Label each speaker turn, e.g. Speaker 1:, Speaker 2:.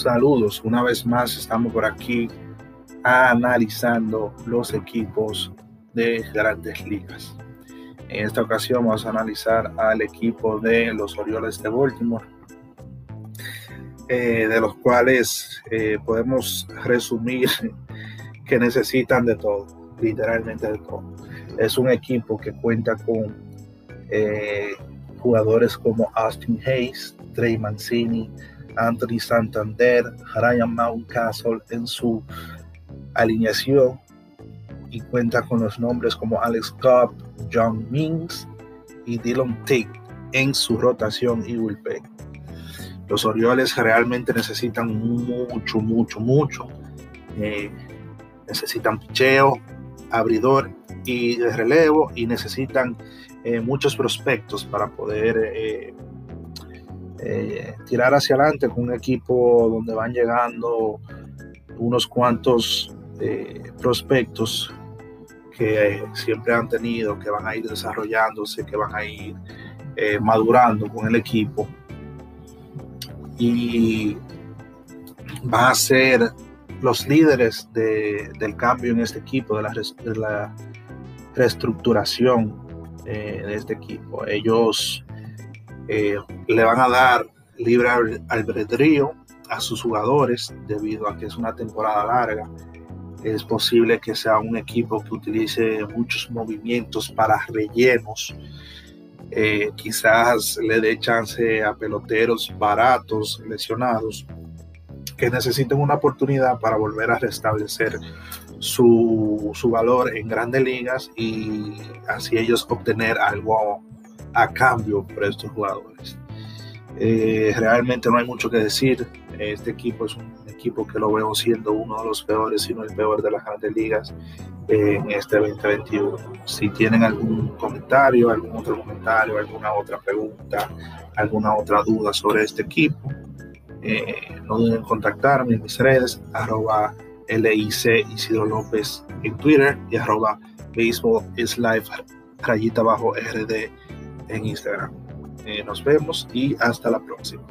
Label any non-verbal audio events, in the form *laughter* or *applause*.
Speaker 1: Saludos, una vez más estamos por aquí analizando los equipos de grandes ligas. En esta ocasión vamos a analizar al equipo de los Orioles de Baltimore, eh, de los cuales eh, podemos resumir *laughs* que necesitan de todo, literalmente de todo. Es un equipo que cuenta con eh, jugadores como Austin Hayes, Trey Mancini, Anthony Santander, Ryan Mountcastle en su alineación y cuenta con los nombres como Alex Cobb, John Mings y Dylan Tate en su rotación y bullpen. Los Orioles realmente necesitan mucho, mucho, mucho. Eh, necesitan picheo, abridor y relevo y necesitan eh, muchos prospectos para poder eh, tirar hacia adelante con un equipo donde van llegando unos cuantos prospectos que siempre han tenido, que van a ir desarrollándose, que van a ir eh, madurando con el equipo. Y van a ser los líderes del cambio en este equipo, de la, reestructuración eh, de este equipo. Ellos eh, le van a dar libre albedrío a sus jugadores debido a que es una temporada larga es posible que sea un equipo que utilice muchos movimientos para rellenos. Eh, quizás le dé chance a peloteros baratos, lesionados, que necesiten una oportunidad para volver a restablecer su, su valor en grandes ligas y así ellos obtener algo a cambio por estos jugadores. Eh, realmente no hay mucho que decir. Este equipo es un equipo que lo veo siendo uno de los peores, si no el peor de las grandes ligas en este 2021. Si tienen algún comentario, algún otro comentario, alguna otra pregunta, alguna otra duda sobre este equipo, eh, no duden en contactarme en mis redes, arroba LIC Isidro López en Twitter y arroba Baseball is Life rayita bajo RD en Instagram. Eh, nos vemos y hasta la próxima.